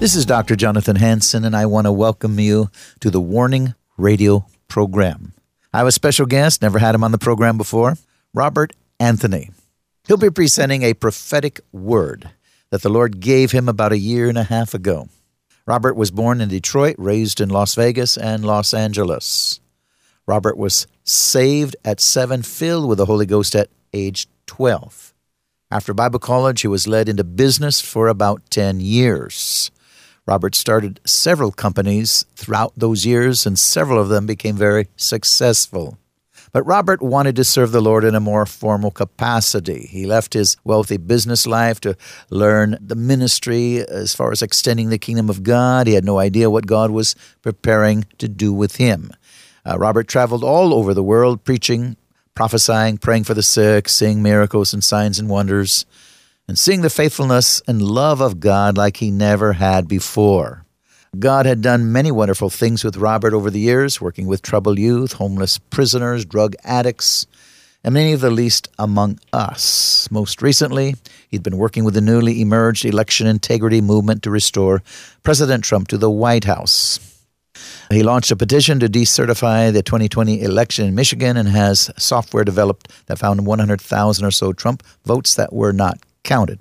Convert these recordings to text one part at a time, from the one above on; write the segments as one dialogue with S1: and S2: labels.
S1: This is Dr. Jonathan Hansen, and I want to welcome you to the Warning Radio program. I have a special guest, never had him on the program before, Robert Anthony. He'll be presenting a prophetic word that the Lord gave him about a year and a half ago. Robert was born in Detroit, raised in Las Vegas and Los Angeles. Robert was saved at seven, filled with the Holy Ghost at age 12. After Bible college, he was led into business for about 10 years. Robert started several companies throughout those years, and several of them became very successful. But Robert wanted to serve the Lord in a more formal capacity. He left his wealthy business life to learn the ministry as far as extending the kingdom of God. He had no idea what God was preparing to do with him. Uh, Robert traveled all over the world preaching, prophesying, praying for the sick, seeing miracles and signs and wonders, and seeing the faithfulness and love of God like he never had before. God had done many wonderful things with Robert over the years, working with troubled youth, homeless prisoners, drug addicts, and many of the least among us. Most recently, he'd been working with the newly emerged election integrity movement to restore President Trump to the White House. He launched a petition to decertify the 2020 election in Michigan and has software developed that found 100,000 or so Trump votes that were not counted.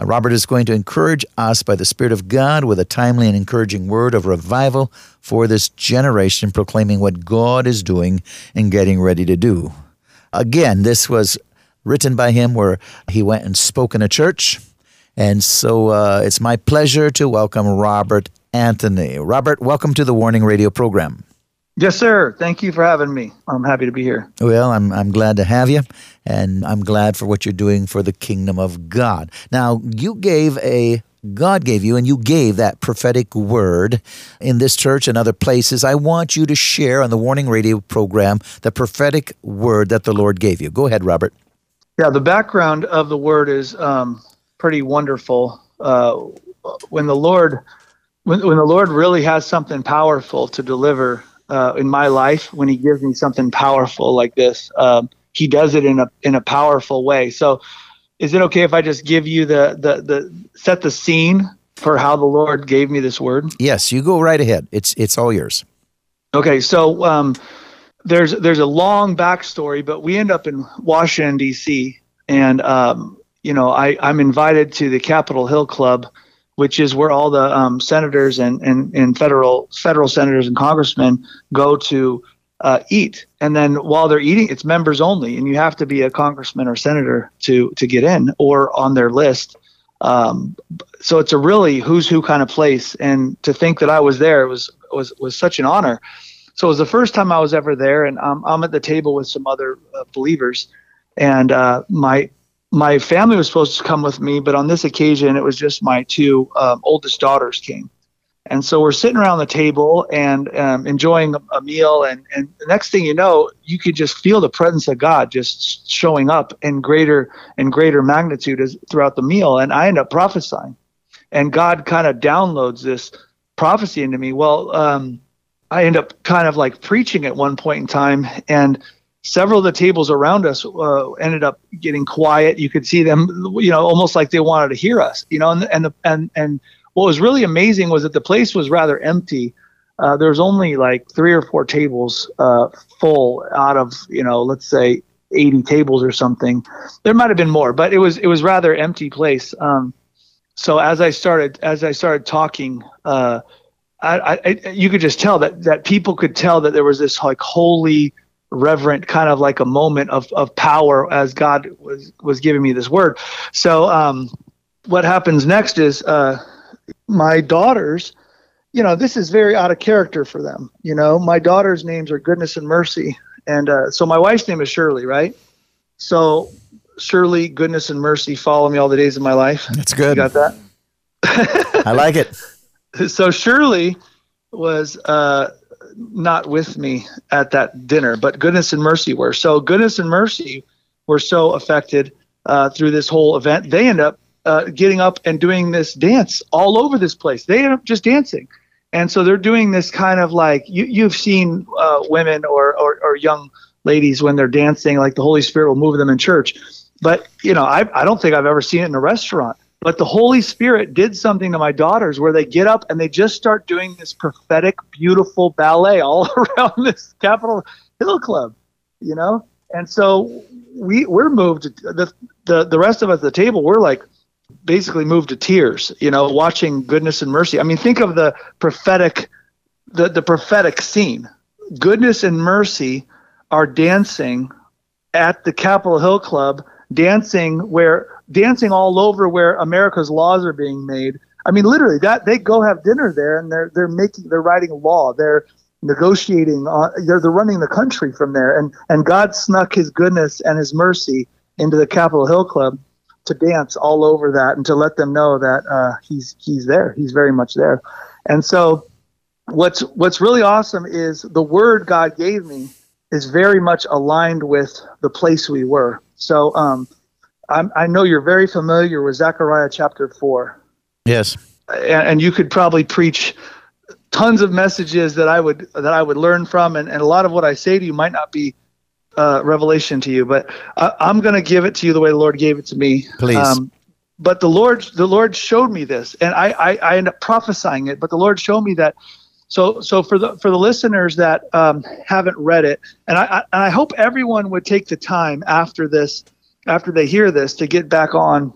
S1: Uh, Robert is going to encourage us by the Spirit of God with a timely and encouraging word of revival for this generation, proclaiming what God is doing and getting ready to do. Again, this was written by him where he went and spoke in a church. And so uh, it's my pleasure to welcome Robert Anthony. Robert, welcome to the Warning Radio program.
S2: Yes, sir. Thank you for having me. I'm happy to be here.
S1: Well, I'm, I'm glad to have you, and I'm glad for what you're doing for the kingdom of God. Now, you gave a God gave you, and you gave that prophetic word in this church and other places. I want you to share on the Warning Radio program the prophetic word that the Lord gave you. Go ahead, Robert.
S2: Yeah, the background of the word is um, pretty wonderful. Uh, when the Lord, when, when the Lord really has something powerful to deliver, uh, in my life when he gives me something powerful like this. Um, he does it in a in a powerful way. So, is it okay if I just give you the the the set the scene for how the Lord gave me this word?
S1: Yes, you go right ahead. It's it's all yours.
S2: Okay, so um, there's there's a long backstory, but we end up in Washington D.C. and um, you know I I'm invited to the Capitol Hill Club which is where all the um, senators and, and, and federal federal senators and congressmen go to uh, eat. And then while they're eating, it's members only, and you have to be a congressman or senator to to get in or on their list. Um, so it's a really who's who kind of place. And to think that I was there was was was such an honor. So it was the first time I was ever there, and um, I'm at the table with some other uh, believers, and uh, my my family was supposed to come with me, but on this occasion, it was just my two um, oldest daughters came. And so we're sitting around the table and um, enjoying a, meal. And, and the next thing you know, you could just feel the presence of God just showing up in greater and greater magnitude as, throughout the meal. And I end up prophesying. And God kind of downloads this prophecy into me. Well, um, I end up kind of like preaching at one point in time. And several of the tables around us uh, ended up getting quiet. You could see them, you know, almost like they wanted to hear us, you know. And and the, and and what was really amazing was that the place was rather empty. Uh, there was only like three or four tables uh, full out of you know, let's say 80 tables or something. There might have been more, but it was it was rather empty place. Um, so as I started as I started talking, uh, I, I, you could just tell that that people could tell that there was this like holy, reverent kind of like a moment of of power as God was was giving me this word. So um, what happens next is uh, my daughters. You know, this is very out of character for them. You know, my daughters' names are Goodness and Mercy, and uh, so my wife's name is Shirley, right? So Shirley, Goodness and Mercy follow me all the days of my life.
S1: That's good.
S2: You got that?
S1: I like it.
S2: so Shirley was uh, not with me at that dinner, but goodness and mercy were. So goodness and mercy were so affected uh, through this whole event. They end up uh, getting up and doing this dance all over this place. They end up just dancing. And so they're doing this kind of like you, you've seen uh, women or, or, or young ladies when they're dancing, like the Holy Spirit will move them in church. But, you know, I, I don't think I've ever seen it in a restaurant but the Holy Spirit did something to my daughters where they get up and they just start doing this prophetic, beautiful ballet all around this Capitol Hill Club, you know? And so we we're moved the the the rest of us at the table we're like basically moved to tears, you know, watching goodness and mercy. I mean, think of the prophetic the, the prophetic scene. Goodness and mercy are dancing at the Capitol Hill Club, dancing where dancing all over where America's laws are being made. I mean, literally, that they go have dinner there, and they're they're making they're writing law. They're negotiating. On, they're they're running the country from there, and and God snuck His goodness and His mercy into the Capitol Hill Club to dance all over that and to let them know that uh, He's He's there. He's very much there, and so what's what's really awesome is the word God gave me is very much aligned with the place we were. So um, I'm, i know you're very familiar with Zechariah chapter four.
S1: Yes,
S2: and, and, you could probably preach tons of messages that I would that I would learn from, and, and a lot of what I say to you might not be uh, revelation to you, but I, am going to give it to you the way the Lord gave it to me.
S1: Please. Um,
S2: but the Lord, the Lord showed me this, and I, I, I end up prophesying it. But the Lord showed me that so, so for the for the listeners that um, haven't read it, and I, I, and I hope everyone would take the time after this after they hear this to get back on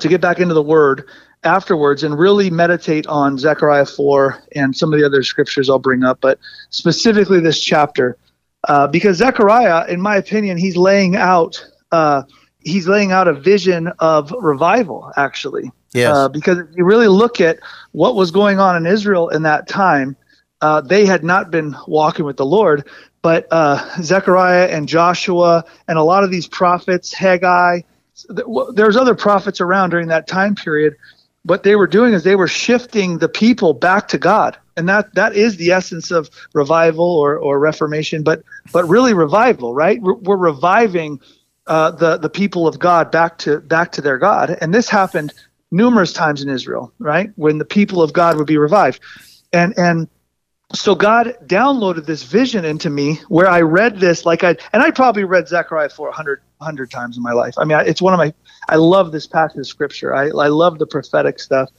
S2: to get back into the word afterwards and really meditate on Zechariah 4 and some of the other scriptures I'll bring up, but specifically this chapter. Uh, because Zechariah, in my opinion, he's laying out uh, he's laying out a vision of revival, actually.
S1: Yes.
S2: Uh, because if you really look at what was going on in Israel in that time, uh, they had not been walking with the Lord. But uh, Zechariah and Joshua and a lot of these prophets, Haggai, there's other prophets around during that time period. What they were doing is they were shifting the people back to God, and that that is the essence of revival or, or reformation. But but really revival, right? We're, we're reviving uh, the the people of God back to back to their God, and this happened numerous times in Israel, right? When the people of God would be revived, and and so God downloaded this vision into me where I read this like I and I probably read Zechariah 400 100 times in my life. I mean, it's one of my I love this passage of scripture. I I love the prophetic stuff.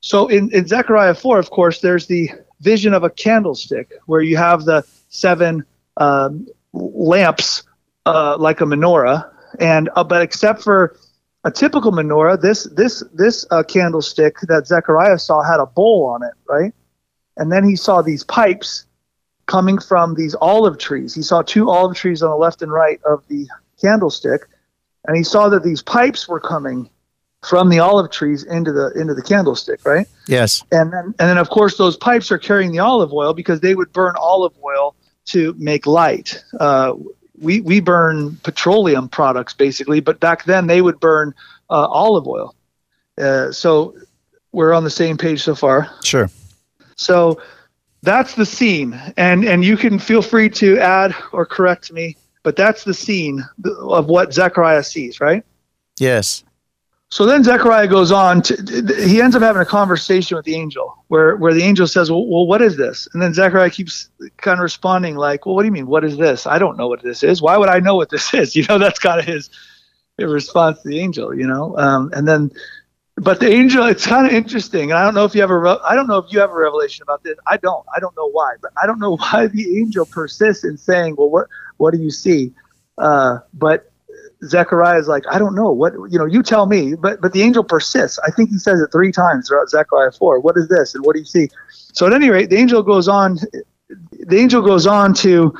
S2: So in in Zechariah 4, of course, there's the vision of a candlestick where you have the seven um, lamps uh, like a menorah, and uh, but except for a typical menorah, this this this uh, candlestick that Zechariah saw had a bowl on it, right? And then he saw these pipes coming from these olive trees. He saw two olive trees on the left and right of the candlestick, and he saw that these pipes were coming from the olive trees into the into the candlestick, right?
S1: Yes.
S2: And then and then of course those pipes are carrying the olive oil because they would burn olive oil to make light. Uh, we we burn petroleum products basically, but back then they would burn uh, olive oil. Uh, so we're on the same page so far.
S1: Sure.
S2: So that's the scene, and and you can feel free to add or correct me, but that's the scene of what Zechariah sees, right?
S1: Yes.
S2: So then Zechariah goes on to he ends up having a conversation with the angel where where the angel says, well, well, what is this?" And then Zechariah keeps kind of responding like, "Well, what do you mean? What is this? I don't know what this is. Why would I know what this is?" You know, that's kind of his, his response to the angel. You know, um, and then but the angel it's kind of interesting and i don't know if you have a i don't know if you have a revelation about this i don't i don't know why but i don't know why the angel persists in saying well what what do you see Uh, but Zechariah is like, I don't know what you know. You tell me. But but the angel persists. I think he says it three times throughout Zechariah four. What is this? And what do you see? So at any rate, the angel goes on. The angel goes on to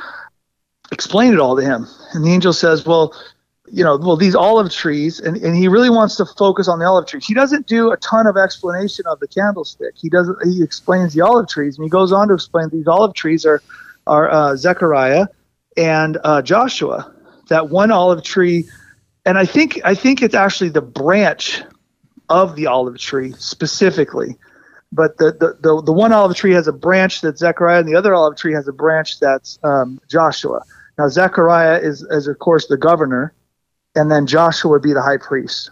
S2: explain it all to him, and the angel says, "Well, you know, well these olive trees," and, and he really wants to focus on the olive trees. He doesn't do a ton of explanation of the candlestick. He doesn't. He explains the olive trees, and he goes on to explain these olive trees are are uh, Zechariah and uh, Joshua that one olive tree, and I think I think it's actually the branch of the olive tree specifically. But the, the, the, the one olive tree has a branch that's Zechariah, and the other olive tree has a branch that's um, Joshua. Now Zechariah is, is of course the governor, and then Joshua would be the high priest.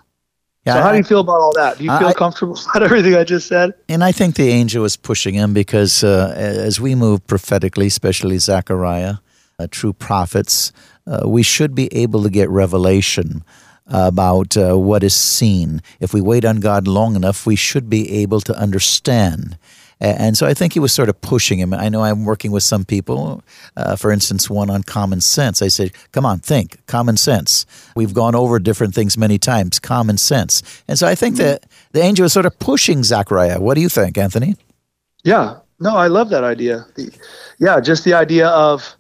S2: Yeah, so how I, do you feel about all that? Do you feel I, comfortable about everything I just said?
S1: And I think the angel was pushing him because uh, as we move prophetically, especially Zechariah, uh, true prophets, uh, we should be able to get revelation about uh, what is seen. If we wait on God long enough, we should be able to understand. And so I think he was sort of pushing him. I know I'm working with some people, uh, for instance, one on common sense. I said, come on, think, common sense. We've gone over different things many times, common sense. And so I think that the angel was sort of pushing Zachariah. What do you think, Anthony?
S2: Yeah, no, I love that idea. The, yeah, just the idea of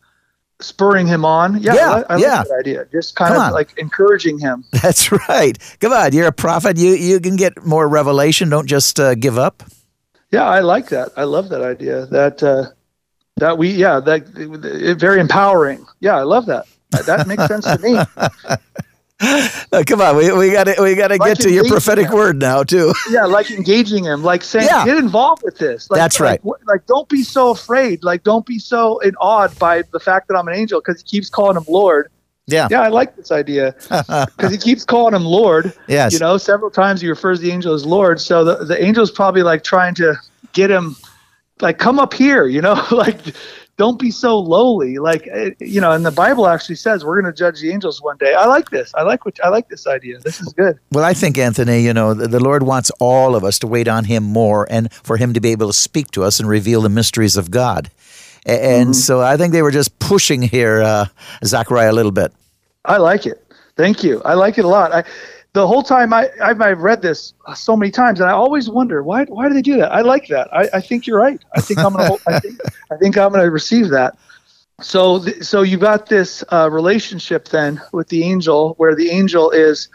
S2: spurring him on. Yeah, yeah, I, I yeah. like that idea. Just kind Come of on. like encouraging him.
S1: That's right. Come on, you're a prophet. You you can get more revelation. Don't just uh, give up.
S2: Yeah, I like that. I love that idea. That uh, that we yeah that it, very empowering. Yeah, I love that. That makes sense to me.
S1: Oh, come on, we we got to we got to like get to your prophetic him. word now too.
S2: yeah, like engaging him, like saying, yeah. get involved with this. Like,
S1: That's right.
S2: Like, like, don't be so afraid. Like, don't be so in awed by the fact that I'm an angel because he keeps calling him Lord.
S1: Yeah.
S2: Yeah, I like this idea because he keeps calling him Lord.
S1: Yes.
S2: You know, several times he refers to the angel as Lord. So the the angel's probably like trying to get him, like, come up here. You know, like don't be so lowly. Like eh, you know, and the Bible actually says we're going to judge the angels one day. I like this. I like what I like this idea. This is good.
S1: Well, I think Anthony, you know, the, the Lord wants all of us to wait on Him more, and for Him to be able to speak to us and reveal the mysteries of God. And mm-hmm. so I think they were just pushing here, uh, Zachariah, a little bit.
S2: I like it. Thank you. I like it a lot. I, the whole time I, I've, I've, read this so many times, and I always wonder why why do they do that? I like that. I, I think you're right. I think I'm gonna I think I think I'm gonna receive that. So th- so you got this uh, relationship then with the angel, where the angel is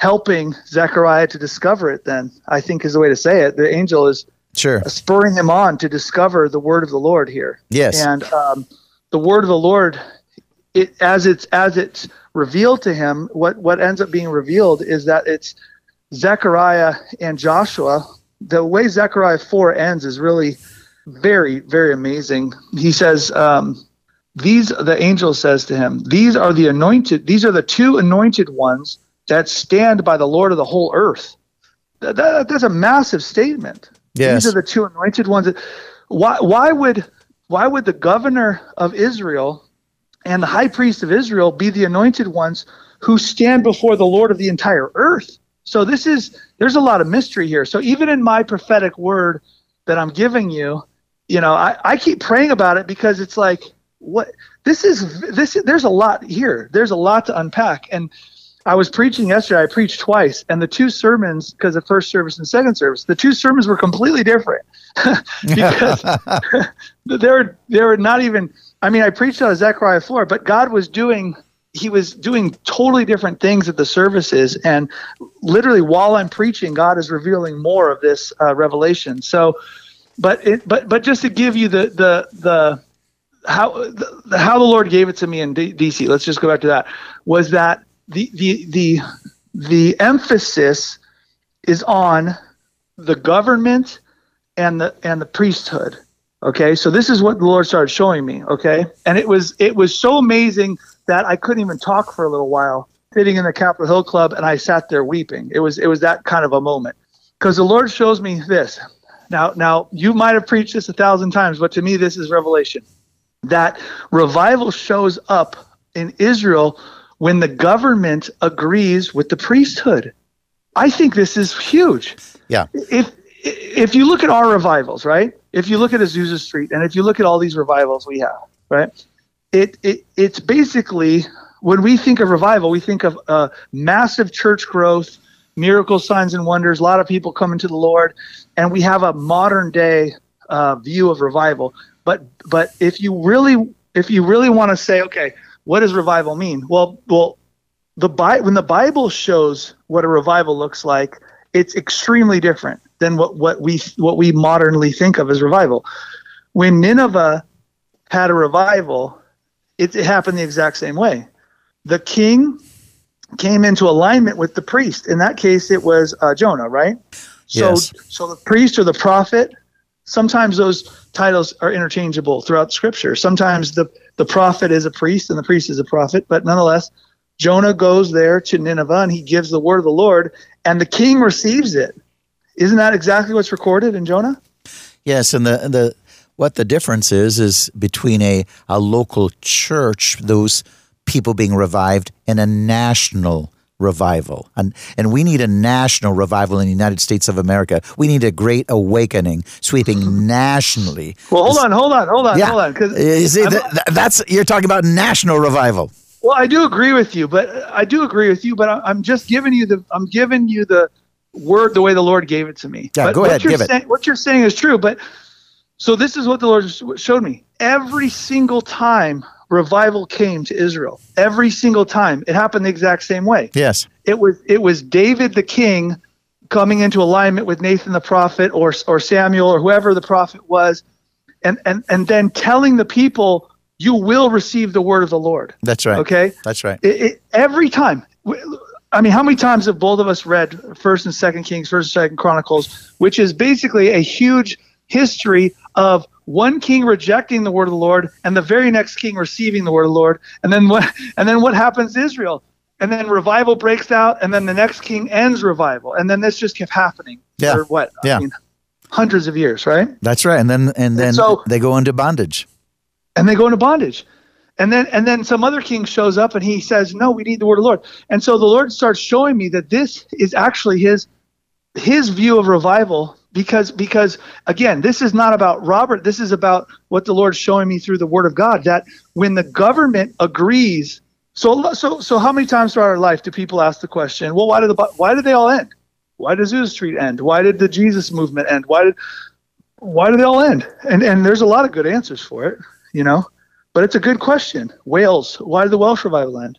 S2: helping Zechariah to discover it. Then I think is the way to say it. The angel is
S1: sure
S2: spurring him on to discover the word of the Lord here.
S1: Yes,
S2: and um, the word of the Lord, it as it's as it's revealed to him, what, what ends up being revealed is that it's Zechariah and Joshua. The way Zechariah 4 ends is really very, very amazing. He says, um, these the angel says to him, These are the anointed, these are the two anointed ones that stand by the Lord of the whole earth. That, that, that's a massive statement.
S1: Yes.
S2: These are the two anointed ones. Why why would why would the governor of Israel and the high priest of Israel be the anointed ones who stand before the Lord of the entire earth. So this is there's a lot of mystery here. So even in my prophetic word that I'm giving you, you know, I, I keep praying about it because it's like what this is this there's a lot here. There's a lot to unpack. And I was preaching yesterday, I preached twice, and the two sermons, because the first service and second service, the two sermons were completely different. because they were they were not even I mean, I preached on Zechariah 4, but God was doing he was doing totally different things at the services. And literally while i'm preaching god is revealing more of this uh, revelation. So but it but but just to give you the the the how the, how the lord gave it to me in D- dc let's just go back to that was that the the the the emphasis is on the government and the and the priesthood Okay, so this is what the Lord started showing me. Okay, and it was it was so amazing that I couldn't even talk for a little while, sitting in the Capitol Hill Club, and I sat there weeping. It was it was that kind of a moment because the Lord shows me this. Now, now you might have preached this a thousand times, but to me, this is revelation. That revival shows up in Israel when the government agrees with the priesthood. I think this is huge.
S1: Yeah.
S2: If if you look at our revivals, right? If you look at Azusa Street and if you look at all these revivals we have, right? It, it it's basically when we think of revival, we think of uh, massive church growth, miracles, signs, and wonders, a lot of people coming to the Lord, and we have a modern day uh, view of revival. But but if you really if you really want to say, okay, what does revival mean? Well, well, the Bi- when the Bible shows what a revival looks like, it's extremely different than what, what we what we modernly think of as revival. When Nineveh had a revival, it, it happened the exact same way. The king came into alignment with the priest. In that case, it was uh, Jonah, right? So,
S1: Yes.
S2: so the priest or the prophet. Sometimes those titles are interchangeable throughout Scripture. Sometimes the the prophet is a priest and the priest is a prophet, but nonetheless, Jonah goes there to Nineveh and he gives the word of the Lord, and the king receives it. Isn't that exactly what's recorded in Jonah?
S1: Yes, and the the what the difference is is between a a local church, those people being revived, and a national revival. And and we need a national revival in the United States of America. We need a great awakening sweeping nationally.
S2: Well, hold on, hold on, hold on,
S1: Yeah,
S2: hold on, because uh,
S1: You see, th- th- that's you're talking about national revival.
S2: Well, I do agree with you, but uh, I do agree with you, but I- I'm just giving you the I'm giving you the word the way the Lord gave it to me.
S1: Yeah,
S2: but
S1: go ahead, give it.
S2: saying- What you're saying is true, but so this is what the Lord showed me. Every single time revival came to Israel, every single time it happened the exact same way.
S1: Yes.
S2: It was it was David the king coming into alignment with Nathan the prophet or or Samuel or whoever the prophet was, and and and then telling the people, "You will receive the word of the Lord."
S1: That's right.
S2: Okay.
S1: That's right.
S2: It, it, every time. I mean, how many times have both of us read First and Second Kings, First and Second Chronicles, which is basically a huge history of one king rejecting the word of the Lord and the very next king receiving the word of the Lord, and then what? And then what happens to Israel? And then revival breaks out, and then the next king ends revival, and then this just kept happening
S1: Yeah.
S2: for what?
S1: Yeah.
S2: I mean, hundreds of years, right?
S1: That's right. And then and then
S2: so-
S1: they go into bondage.
S2: and they go into bondage. And then and then some other king shows up and he says, "No, we need the word of the Lord." And so the Lord starts showing me that this is actually his his view of revival because because again, this is not about Robert, this is about what the Lord's showing me through the word of God that when the government agrees so so so how many times throughout our life do people ask the question, "Well, why did the why did they all end? Why did Azusa Street end? Why did the Jesus movement end? Why did why did they all end? And and there's a lot of good answers for it, you know. But it's a good question. Wales, why did the Welsh revival end?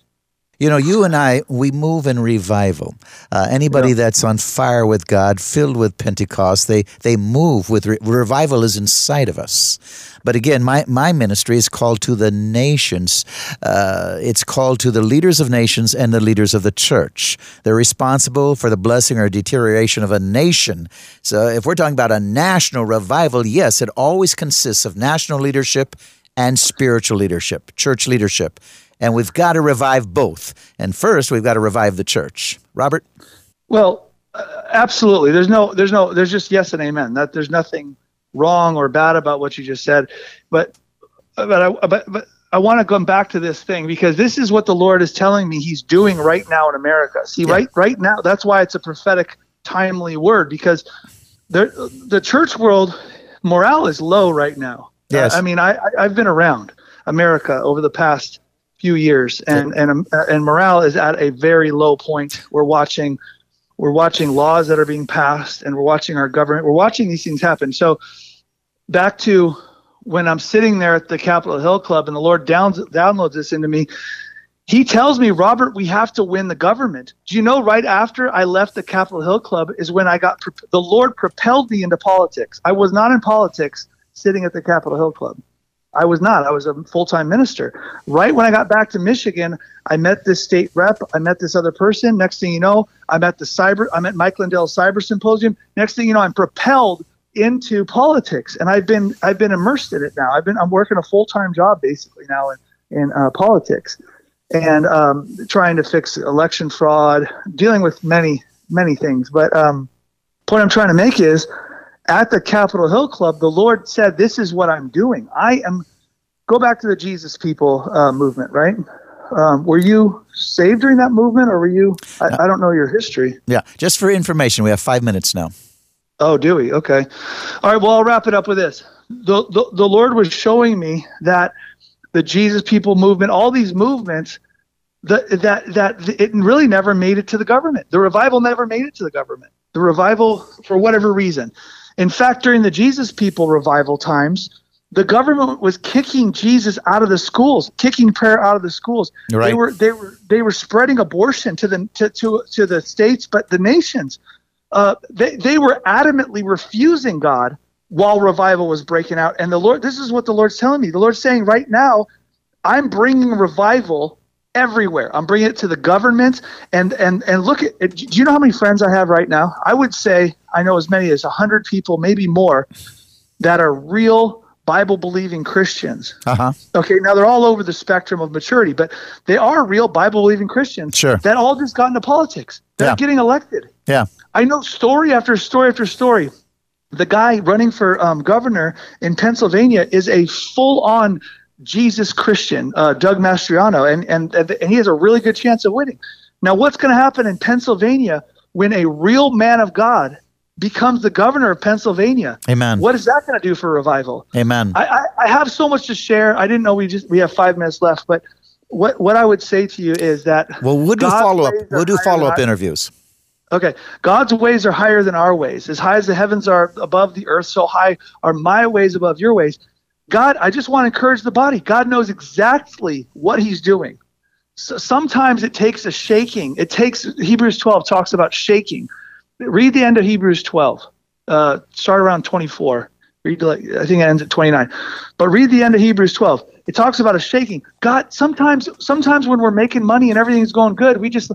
S1: You know, you and I, we move in revival. Uh, anybody that's on fire with God, filled with Pentecost, they they move with re- revival is inside of us. But again, my, my ministry is called to the nations. Uh, it's called to the leaders of nations and the leaders of the church. They're responsible for the blessing or deterioration of a nation. So if we're talking about a national revival, yes, it always consists of national leadership and spiritual leadership, church leadership. And we've got to revive both. And first, we've got to revive the church. Robert?
S2: Well, uh, absolutely. There's no, there's no, there's just yes and amen. That there's nothing wrong or bad about what you just said. But, but I, but, but I want to come back to this thing because this is what the Lord is telling me He's doing right now in America. See,
S1: Yeah.
S2: right, right now, that's why it's a prophetic, timely word because the the church world morale is low right now.
S1: Yes.
S2: I mean, I, I I've been around America over the past few years, and and um, and morale is at a very low point. We're watching we're watching laws that are being passed, and we're watching our government. We're watching these things happen. So back to when I'm sitting there at the Capitol Hill Club, and the Lord downs, downloads this into me. He tells me, Robert, we have to win the government. Do you know? Right after I left the Capitol Hill Club is when I got the Lord propelled me into politics. I was not in politics sitting at the Capitol Hill Club. I was not. I was a full time minister. Right when I got back to Michigan, I met this state rep. I met this other person. Next thing you know, I'm at the cyber. I'm at Mike Lindell's cyber symposium. Next thing you know, I'm propelled into politics, and I've been I've been immersed in it now. I've been I'm working a full time job basically now in in uh, politics, and um, trying to fix election fraud, dealing with many many things. But um, point I'm trying to make is at the Capitol Hill Club, the Lord said, "This is what I'm doing. I am." Go back to the Jesus People uh, movement, right? Um, were you saved during that movement, or were you? I, I don't know your history.
S1: Yeah, just for information, we have five minutes now.
S2: Oh, do we? Okay. All right. Well, I'll wrap it up with this. The, the, the Lord was showing me that the Jesus People movement, all these movements, the, that that it really never made it to the government. The revival never made it to the government. The revival, for whatever reason, in fact, during the Jesus People revival times, the government was kicking Jesus out of the schools, kicking prayer out of the schools.
S1: Right.
S2: They were they were they were spreading abortion to the to to, to the states, but the nations. Uh, they they were adamantly refusing God while revival was breaking out. And the Lord, this is what the Lord's telling me. The Lord's saying right now, I'm bringing revival everywhere. I'm bringing it to the government. And and and look at. Do you know how many friends I have right now? I would say I know as many as hundred people, maybe more, that are real Bible believing Christians.
S1: Uh-huh.
S2: Okay, now they're all over the spectrum of maturity, but they are real Bible believing Christians
S1: Sure.
S2: that all just got into politics. They're
S1: Yeah.
S2: getting elected.
S1: Yeah.
S2: I know story after story after story. The guy running for um, governor in Pennsylvania is a full on Jesus Christian, uh, Doug Mastriano, and, and, and he has a really good chance of winning. Now, what's going to happen in Pennsylvania when a real man of God becomes the governor of Pennsylvania?
S1: Amen.
S2: What is that going to do for revival?
S1: Amen.
S2: I, I, I have so much to share. I didn't know we just we have five minutes left, but what what I would say to you is that
S1: well, we'll do
S2: God's
S1: follow up. We'll do follow up interviews.
S2: Okay, God's ways are higher than our ways. As high as the heavens are above the earth, so high are my ways above your ways. God, I just want to encourage the body. God knows exactly what He's doing. So sometimes it takes a shaking. It takes Hebrews 12 talks about shaking. Read the end of Hebrews 12. Uh, start around 24. Read like I think it ends at 29. But read the end of Hebrews 12. It talks about a shaking. God, sometimes sometimes when we're making money and everything's going good, we just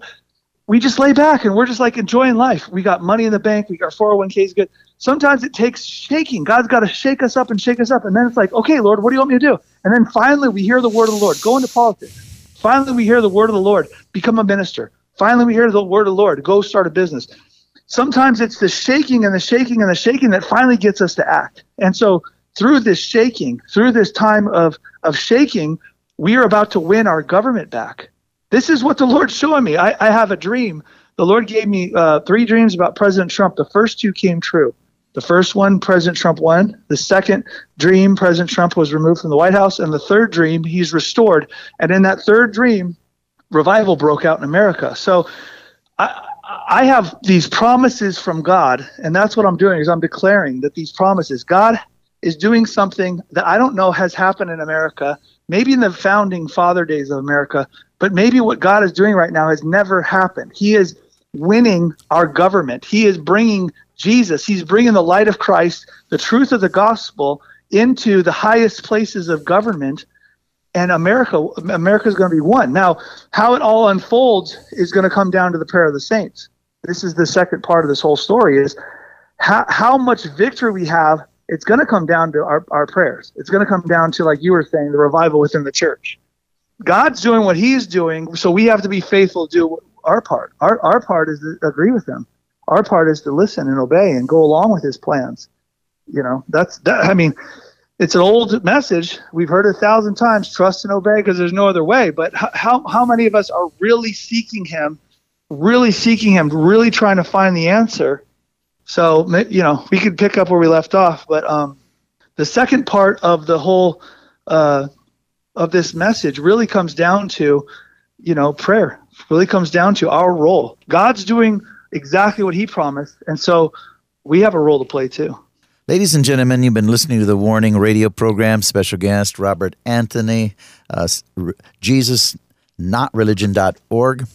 S2: we just lay back and we're just like enjoying life. We got money in the bank. We got 401k is good. Sometimes it takes shaking. God's got to shake us up and shake us up. And then it's like, okay, Lord, what do you want me to do? And then finally we hear the word of the Lord. Go into politics. Finally we hear the word of the Lord. Become a minister. Finally we hear the word of the Lord. Go start a business. Sometimes it's the shaking and the shaking and the shaking that finally gets us to act. And so through this shaking, through this time of, of shaking, we are about to win our government back. This is what the Lord's showing me. I, I have a dream. The Lord gave me uh, three dreams about President Trump. The first two came true. The first one, President Trump won. The second dream, President Trump was removed from the White House. And the third dream, he's restored. And in that third dream, revival broke out in America. So I, I have these promises from God, and that's what I'm doing is I'm declaring that these promises, God is doing something that I don't know has happened in America, maybe in the founding father days of America, but maybe what God is doing right now has never happened. He is winning our government. He is bringing Jesus. He's bringing the light of Christ, the truth of the gospel into the highest places of government and America America is going to be one. Now, how it all unfolds is going to come down to the prayer of the saints. This is the second part of this whole story is how, how much victory we have. It's going to come down to our, our prayers. It's going to come down to, like you were saying, the revival within the church. God's doing what He's doing, so we have to be faithful to do our part. Our, our part is to agree with Him. Our part is to listen and obey and go along with His plans. You know, that's that. I mean, it's an old message. We've heard it a thousand times trust and obey because there's no other way. But how, how many of us are really seeking Him, really seeking Him, really trying to find the answer? So, you know, we could pick up where we left off. But um, the second part of the whole uh, of this message really comes down to, you know, prayer, really comes down to our role. God's doing exactly what He promised. And so we have a role to play too.
S1: Ladies and gentlemen, you've been listening to the Warning Radio program. Special guest Robert Anthony, uh, s- r- JesusNotReligion.org.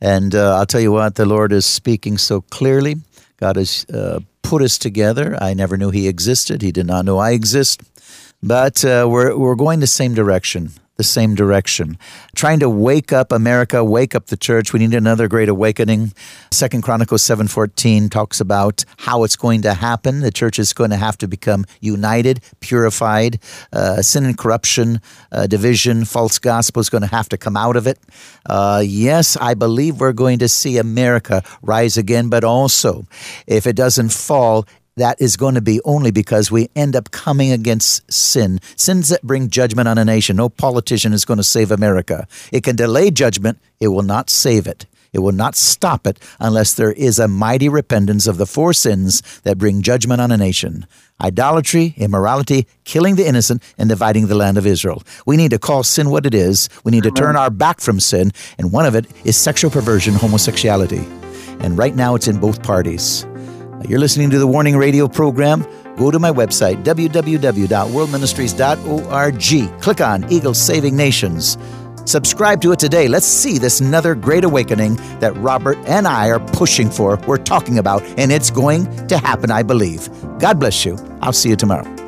S1: And uh, I'll tell you what, the Lord is speaking so clearly. God has uh, put us together. I never knew He existed. He did not know I exist. But uh, we're, we're going the same direction. The same direction, trying to wake up America, wake up the church. We need another great awakening. Second Chronicles seven fourteen talks about how it's going to happen. The church is going to have to become united, purified. Uh, sin and corruption, uh, division, false gospel is going to have to come out of it. Uh, yes, I believe we're going to see America rise again, but also, if it doesn't fall, that is going to be only because we end up coming against sin. Sins that bring judgment on a nation. No politician is going to save America. It can delay judgment, it will not save it. It will not stop it unless there is a mighty repentance of the four sins that bring judgment on a nation idolatry, immorality, killing the innocent, and dividing the land of Israel. We need to call sin what it is. We need to turn our back from sin, and one of it is sexual perversion, homosexuality. And right now it's in both parties. You're listening to the Warning Radio program. Go to my website, www.worldministries.org. Click on Eagle Saving Nations. Subscribe to it today. Let's see this another great awakening that Robert and I are pushing for, we're talking about, and it's going to happen, I believe. God bless you. I'll see you tomorrow.